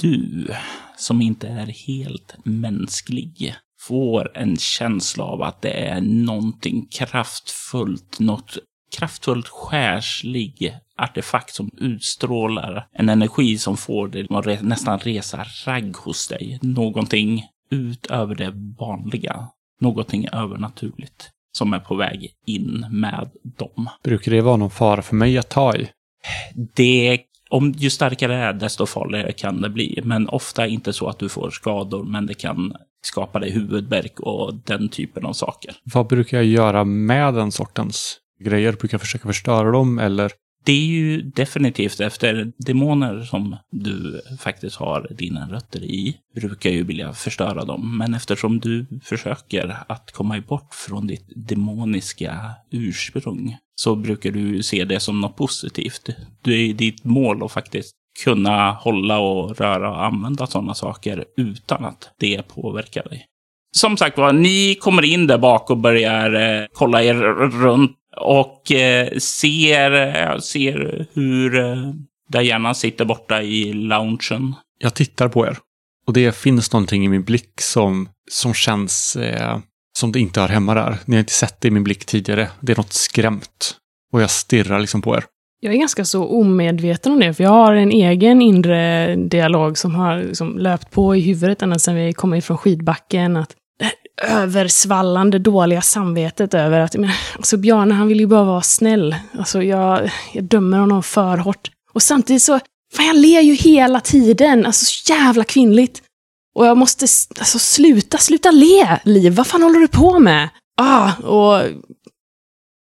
Du, som inte är helt mänsklig, får en känsla av att det är någonting kraftfullt, något kraftfullt skärslig artefakt som utstrålar en energi som får dig att re nästan resa ragg hos dig. Någonting utöver det vanliga. Någonting övernaturligt som är på väg in med dem. Brukar det vara någon fara för mig att ta i? Det, om ju starkare det är, desto farligare kan det bli. Men ofta inte så att du får skador, men det kan skapa dig huvudvärk och den typen av saker. Vad brukar jag göra med den sortens grejer? Brukar försöka förstöra dem eller? Det är ju definitivt efter demoner som du faktiskt har dina rötter i, brukar ju vilja förstöra dem. Men eftersom du försöker att komma bort från ditt demoniska ursprung så brukar du se det som något positivt. Det är ditt mål att faktiskt kunna hålla och röra och använda sådana saker utan att det påverkar dig. Som sagt var, ni kommer in där bak och börjar eh, kolla er runt och eh, ser, eh, ser hur eh, Diana sitter borta i loungen. Jag tittar på er. Och det finns någonting i min blick som, som känns eh, som det inte hör hemma där. Ni har inte sett det i min blick tidigare. Det är något skrämt. Och jag stirrar liksom på er. Jag är ganska så omedveten om det, för jag har en egen inre dialog som har liksom löpt på i huvudet ända sedan vi kom ifrån skidbacken. Att översvallande dåliga samvetet över att, men, alltså Bjarne han vill ju bara vara snäll. Alltså jag, jag dömer honom för hårt. Och samtidigt så, fan jag ler ju hela tiden, alltså så jävla kvinnligt. Och jag måste, alltså sluta, sluta le, Liv, vad fan håller du på med? Ah, och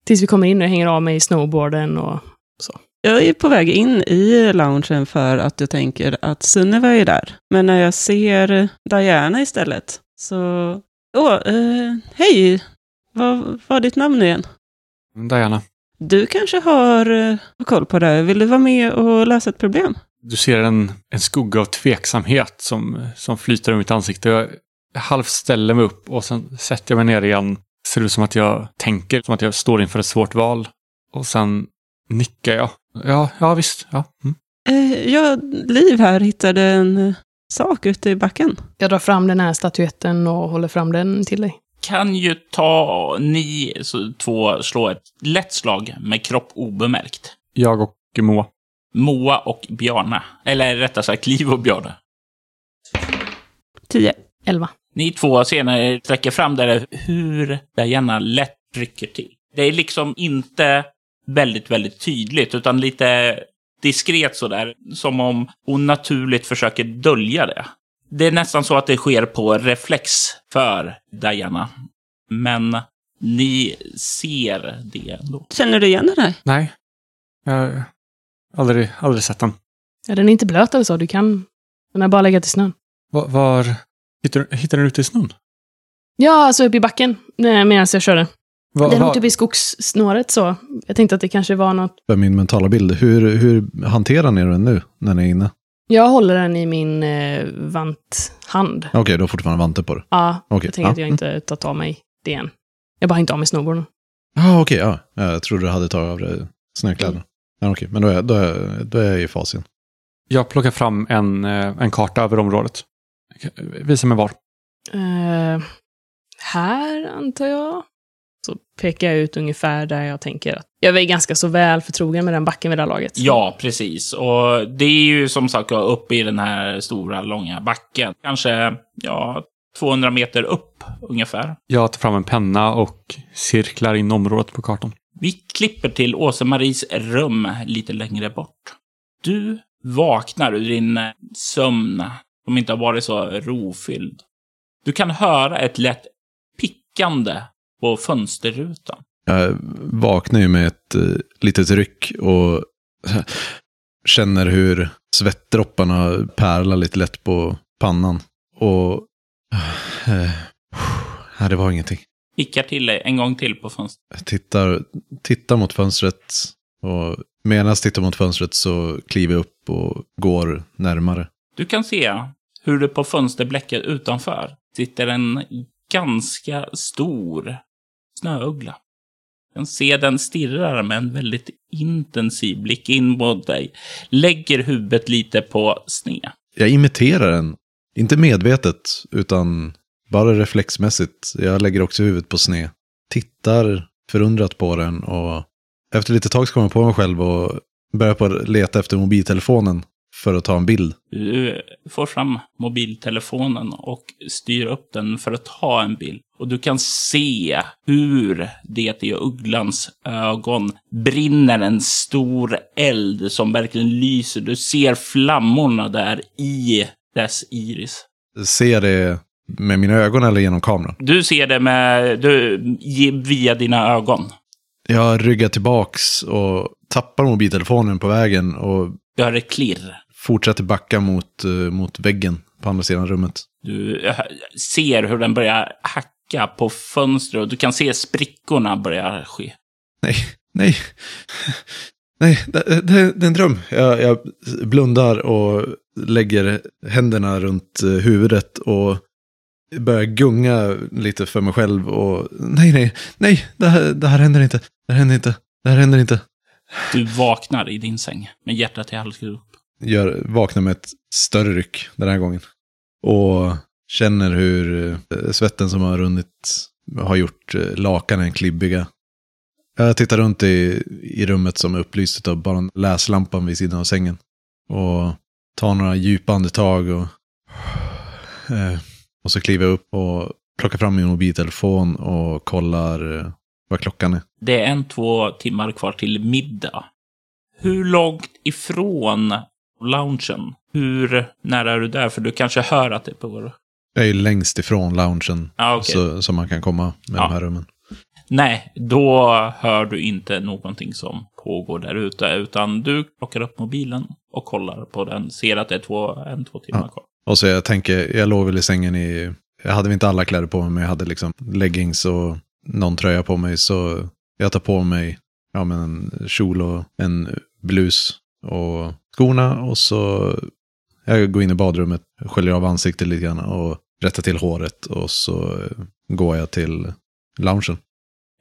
tills vi kommer in och jag hänger av mig i snowboarden och så. Jag är på väg in i loungen för att jag tänker att Sunniva är där. Men när jag ser Diana istället så... Åh, eh, hej! Vad var ditt namn igen? Diana, Du kanske har eh, koll på det här. Vill du vara med och lösa ett problem? du ser en, en skugga av tveksamhet som, som flyter över mitt ansikte. Jag halvt ställer mig upp och sen sätter jag mig ner igen. Ser ut som att jag tänker, som att jag står inför ett svårt val. Och sen nickar jag. Ja, ja visst. Ja. Mm. Eh, ja, Liv här hittade en eh, sak ute i backen. jag drar fram den här statyetten och håller fram den till dig. Kan ju ta ni så, två slå ett lätt slag med kropp obemärkt. Jag och Moa. Moa och Bjarne. Eller rättare sagt, Liv och Bjarne. Tio. Elva. Ni två senare sträcker fram där hur Diana lätt rycker till. Det är liksom inte väldigt, väldigt tydligt, utan lite diskret sådär. Som om hon naturligt försöker dölja det. Det är nästan så att det sker på reflex för Diana. Men Ni ser det ändå. Känner du igen den här? Nej. Jag har aldrig, aldrig sett den. Ja, den är inte blöt eller så. Du kan... Den har bara legat i snön. Var, var hittar, du- hittar den ute i snön? Ja, alltså uppe i backen. Nej, medan jag körde. Var, Den åkte upp i skogssnåret så. Jag tänkte att det kanske var något... För min mentala bild. Hur, hur hanterar ni den nu när ni är inne? Jag håller den i min eh, vanthand. Okej, du har fortfarande vantar på det. Ja, Okej. jag tänker ja. att jag inte tagit av mig det än. Jag bara inte av mig snowboarden. Ja, okej. ja. Ja, Jag trodde du hade tagit av dig snökläderna. Ja, okej, men då är, då, är, då är jag i fasen. Jag plockar fram en, eh, en karta över området. Visa mig var. Eh, här, antar jag. Så pekar jag ut ungefär där jag tänker att jag är ganska så väl förtrogen med den backen vid det här laget. Ja, precis. Och det är ju som sagt uppe i den här stora, långa backen. Kanske, ja, 200 meter upp ungefär. Jag tar fram en penna och cirklar in området på kartan. Vi klipper till Åse-Maries rum lite längre bort. Du vaknar ur din eh, sömn, som inte har varit så rofylld. Du kan höra ett lätt pickande på fönsterrutan. Jag vaknar ju med ett eh, litet ryck och känner hur svettdropparna pärlar lite lätt på pannan. Och... Eh, nej, det var ingenting. Pickar till en gång till på fönstret. Jag tittar, tittar mot fönstret och medan jag tittar mot fönstret så kliver jag upp och går närmare. Du kan se hur det på fönsterblecket utanför sitter en ganska stor snöuggla. Du kan se den stirrar med en väldigt intensiv blick in mot dig. Lägger huvudet lite på sned. Jag imiterar den. Inte medvetet, utan bara reflexmässigt. Jag lägger också huvudet på sned. Tittar förundrat på den och efter lite tag så kommer jag på mig själv och börjar på att leta efter mobiltelefonen för att ta en bild. Du får fram mobiltelefonen och styr upp den för att ta en bild. Och du kan se hur det i ugglans ögon brinner en stor eld som verkligen lyser. Du ser flammorna där i dess iris. Ser det med mina ögon eller genom kameran? Du ser det med, du, via dina ögon. Jag ryggar tillbaks och tappar mobiltelefonen på vägen och hör ett klirr. fortsätter backa mot, eh, mot väggen på andra sidan rummet. Du ser hur den börjar hacka på fönstret och du kan se sprickorna börja ske. Nej, nej. Nej, det, det, det är en dröm. Jag, jag blundar och lägger händerna runt eh, huvudet och börjar gunga lite för mig själv och nej, nej, nej, det här, det här händer inte. Det här händer inte. Det här händer inte. Du vaknar i din säng med hjärtat i halsgrop. Gör, vaknar med ett större ryck den här gången. Och känner hur eh, svetten som har runnit har gjort eh, lakanen klibbiga. Jag tittar runt i, i rummet som är upplyst av bara läslampan vid sidan av sängen. Och tar några djupa andetag och, eh, och så kliver jag upp och plockar fram min mobiltelefon och kollar vad klockan är. Det är en, två timmar kvar till middag. Hur långt ifrån loungen? Hur nära är du där? För du kanske hör att det pågår. Jag är ju längst ifrån loungen Ja, okej. så, som man kan komma med Ja. de här rummen. Nej, då hör du inte någonting som pågår där ute, utan du plockar upp mobilen och kollar på den, ser att det är två, en, två timmar Ja. kvar. Och så jag tänker, jag låg väl i sängen i, jag hade väl inte alla kläder på mig, men jag hade liksom leggings och någon tröja på mig. Så jag tar på mig ja, men en kjol och en blus och skorna. Och så jag går in i badrummet, sköljer av ansiktet lite grann och rättar till håret. Och så går jag till loungen.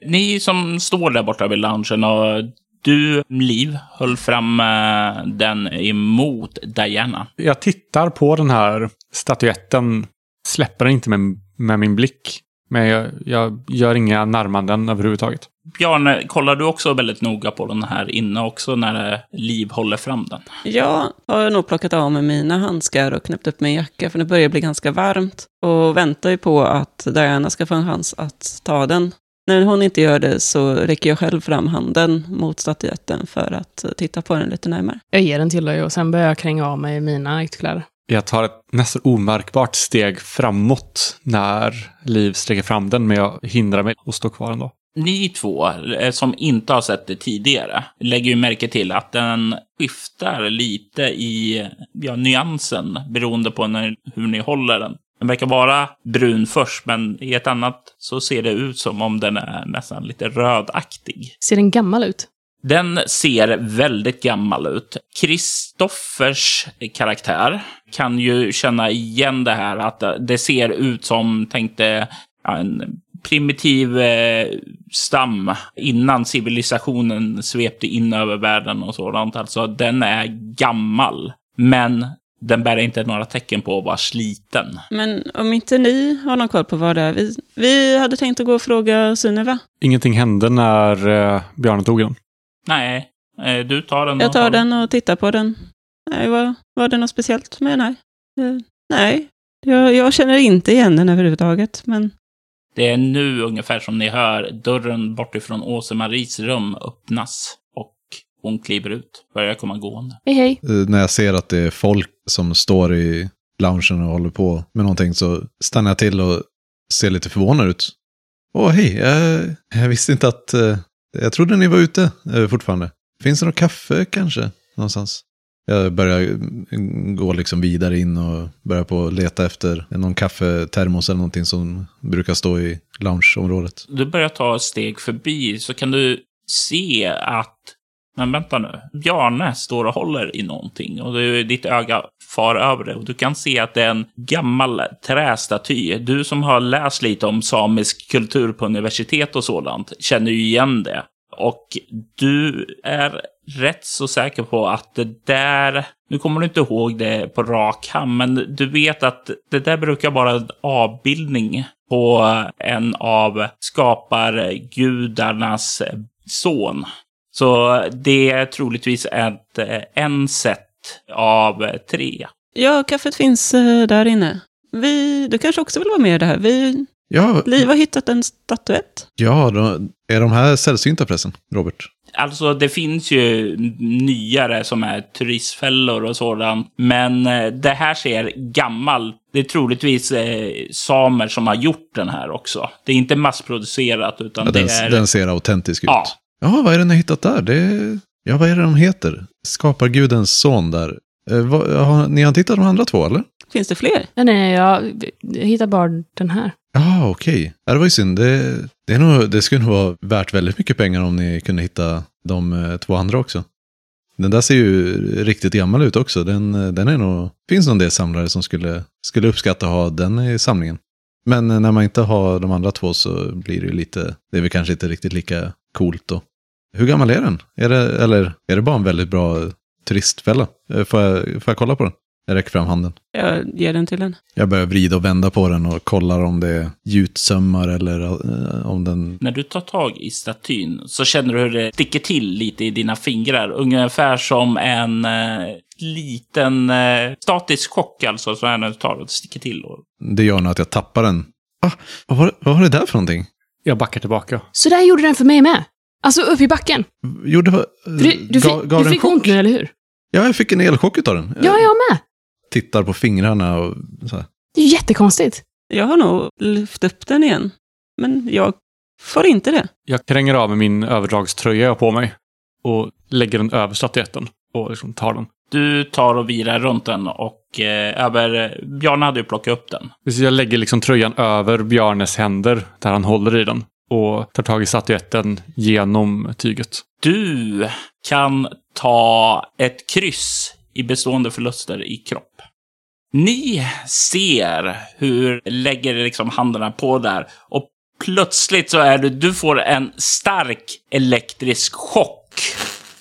Ni som står där borta vid loungen och du, Liv, höll fram eh, den emot Diana. Jag tittar på den här statyetten, släpper den inte med, med min blick. Men jag, jag gör inga närmanden överhuvudtaget. Bjarne, kollar du också väldigt noga på den här inne också när Liv håller fram den? Jag har nog plockat av mig mina handskar och knäppt upp min jacka, för det börjar bli ganska varmt. Och väntar ju på att Diana ska få en chans att ta den. När hon inte gör det så räcker jag själv fram handen mot statyetten för att titta på den lite närmare. Jag ger den till dig och sen börjar jag kränga av mig mina ytterkläder. Jag tar ett nästan omärkbart steg framåt när Liv sträcker fram den, men jag hindrar mig och står kvar ändå. Ni två eh, som inte har sett det tidigare lägger ju märke till att den skiftar lite i ja, nyansen beroende på när, hur ni håller den. Den verkar vara brun först, men i ett annat så ser det ut som om den är nästan lite rödaktig. Ser den gammal ut? Den ser väldigt gammal ut. Kristoffers karaktär kan ju känna igen det här att det ser ut som, tänkte, en primitiv eh, stam innan civilisationen svepte in över världen och sådant. Alltså, den är gammal. Men den bär inte några tecken på att vara sliten. Men om inte ni har någon koll på vad det är. Vi, vi hade tänkt att gå och fråga Sunniva. Ingenting hände när eh, Bjarne tog den. Nej, eh, du tar den. Jag och tar den och tittar på den. Nej, var, var det något speciellt med nej? Eh, nej, jag, jag känner inte igen den överhuvudtaget. Men Det är nu ungefär som ni hör dörren bortifrån Åse-Maries rum öppnas och hon kliver ut, börjar komma gående. Hej, hej. Eh, När jag ser att det är folk som står i loungen och håller på med någonting så stannar jag till och ser lite förvånad ut. Åh, hej, jag, jag visste inte att... eh, jag trodde ni var ute eh, fortfarande. Finns det något kaffe kanske någonstans? Jag börjar gå liksom vidare in och börjar på att leta efter någon kaffetermos eller någonting som brukar stå i loungeområdet. Du börjar ta ett steg förbi så kan du se att men vänta nu. Bjarne står och håller i någonting och du, ditt öga far över det och du kan se att det är en gammal trästaty. Du som har läst lite om samisk kultur på universitet och sådant känner ju igen det. Och du är rätt så säker på att det där, nu kommer du inte ihåg det på rak hand, men du vet att det där brukar vara en avbildning på en av skapargudarnas son. Så det är troligtvis ett, eh, en set av tre. ja, kaffet finns eh, där inne. Vi, du kanske också vill vara med i det här? Vi, Ja, Liv har hittat en statyett. ja är de här sällsynta förresten, Robert? Alltså det finns ju nyare som är turistfällor och sådant. Men eh, det här ser gammal. Det är troligtvis eh, samer som har gjort den här också. Det är inte massproducerat utan Ja, det den, är... den ser autentisk ut. Ja. Ja, vad är det ni har hittat där? Det, ja, vad är det de heter? Skapargudens son där. Eh, vad, har, ni har tittat de andra två, eller? Finns det fler? Nej, nej, jag, jag hittar bara den här. Ja, okej. Ja, det var ju synd. Det, det, är nog, det skulle nog vara värt väldigt mycket pengar om ni kunde hitta de eh, två andra också. Den där ser ju riktigt gammal ut också. Den, eh, den är nog, finns nog en del samlare som skulle, skulle uppskatta att ha den i samlingen. Men eh, när man inte har de andra två så blir det ju lite, det är väl kanske inte riktigt lika coolt då. Hur gammal är den? Är det, eller är det bara en väldigt bra turistfälla? Får jag, får jag kolla på den? Jag räcker fram handen. Jag ger den till en. Jag börjar vrida och vända på den och kollar om det är gjutsömmar eller eh, om den... När du tar tag i statyn så känner du hur det sticker till lite i dina fingrar. Ungefär som en eh, liten eh, statisk chock alltså. Så här när du tar och det sticker till. Och... Det gör nog att jag tappar den. Ah, vad, var, vad var det där för någonting? Jag backar tillbaka. Så där gjorde den för mig med. Alltså upp i backen. Gjorde, du, du, gav, fick, gav du den fick chock? ont nu, eller hur? Ja, jag fick en elchock av den. Ja, jag med. Tittar på fingrarna och så här. Det är ju jättekonstigt. Jag har nog lyft upp den igen. Men jag får inte det. Jag kränger av med min överdragströja jag har på mig och lägger den över statyetten och liksom tar den. Du tar och virar runt den och eh, över... Bjarne hade ju plockat upp den. Precis, Jag lägger liksom tröjan över Bjarnes händer där han håller i den och tar tag i statyetten genom tyget. Du kan ta ett kryss i bestående förluster i kropp. Ni ser hur lägger liksom händerna på där och plötsligt så är du, du får en stark elektrisk chock.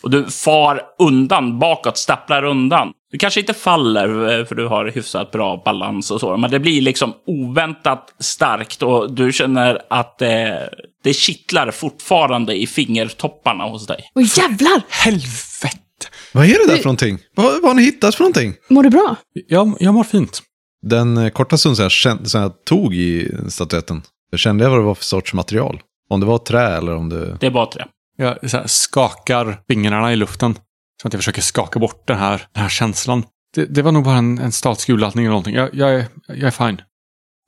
Och du far undan, bakåt, stapplar undan. Du kanske inte faller, eh, för du har hyfsat bra balans och så, men det blir liksom oväntat starkt och du känner att det, det kittlar fortfarande i fingertopparna hos dig. Åh jävlar! Helvete! Vad är det där Du- för någonting? Vad, vad har ni hittat för någonting? Mår du bra? Jag, jag mår fint. Den eh, korta stund som jag, kände, som jag tog i statyetten, kände jag vad det var för sorts material. Om det var trä eller om det... Det är bara tre. Jag så här, skakar fingrarna i luften. Som att jag försöker skaka bort den här, den här känslan. Det, det var nog bara en, en statisk urladdning eller någonting. Jag, jag, är, jag är fine.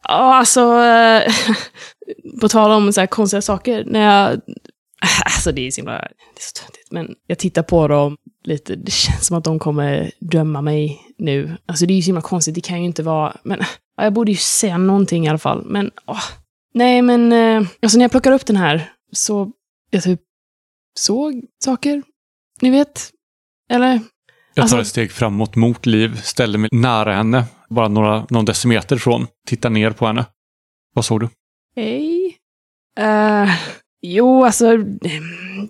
Ja, alltså... eh, på tal om så här konstiga saker. När jag... Alltså det är så himla... Det är så töntigt. Men jag tittar på dem lite. Det känns som att de kommer döma mig nu. Alltså det är ju så himla konstigt. Det kan ju inte vara... Men ja, jag borde ju säga någonting i alla fall. Men... åh. Nej, men... eh, Alltså när jag plockar upp den här så... Jag typ såg saker. Ni vet? Eller? Jag tar Alltså- ett steg framåt mot Liv, ställer mig nära henne, bara några, någon decimeter ifrån, tittar ner på henne. Vad såg du? Hej. Eh, jo, alltså,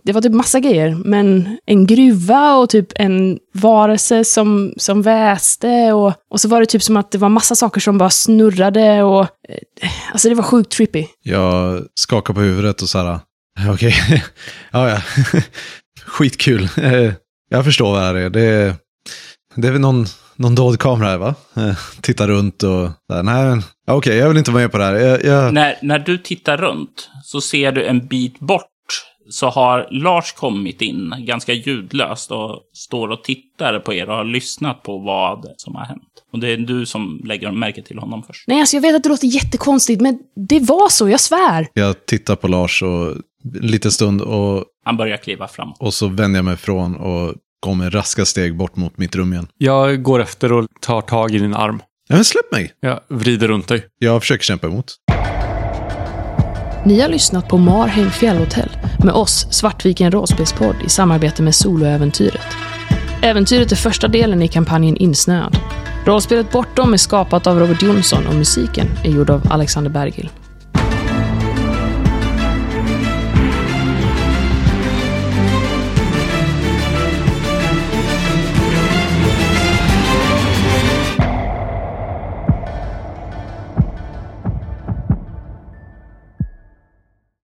det var typ massa grejer. Men en gruva och typ en varelse som, som väste. Och, och så var det typ som att det var massa saker som bara snurrade. Och, eh, alltså det var sjukt trippy. Jag skakar på huvudet och så här, eh, okej, ja ja, skitkul. Eh, jag förstår vad det här är. Det är, det är väl någon, någon dold kamera här va? Eh, Tittar runt och, där, nej okej, jag vill inte vara med på det här. Jag, jag, När, när du tittar runt så ser du en bit bort så har Lars kommit in ganska ljudlöst och står och tittar på er och har lyssnat på vad som har hänt. Och det är du som lägger märke till honom först. Nej, alltså jag vet att det låter jättekonstigt, men det var så, jag svär. jag tittar på Lars och en liten stund och, Han börjar kliva framåt. och så vänder jag mig ifrån och går med raska steg bort mot mitt rum igen. Jag går efter och tar tag i din arm. Ja, men släpp mig! Jag vrider runt dig. Jag försöker kämpa emot. Ni har lyssnat på Marheim fjällhotell med oss, Svartviken rollspelspodd, i samarbete med Soloäventyret. Äventyret är första delen i kampanjen Insnöad. Rollspelet Bortom är skapat av Robert Jonsson och musiken är gjord av Alexander Bergil.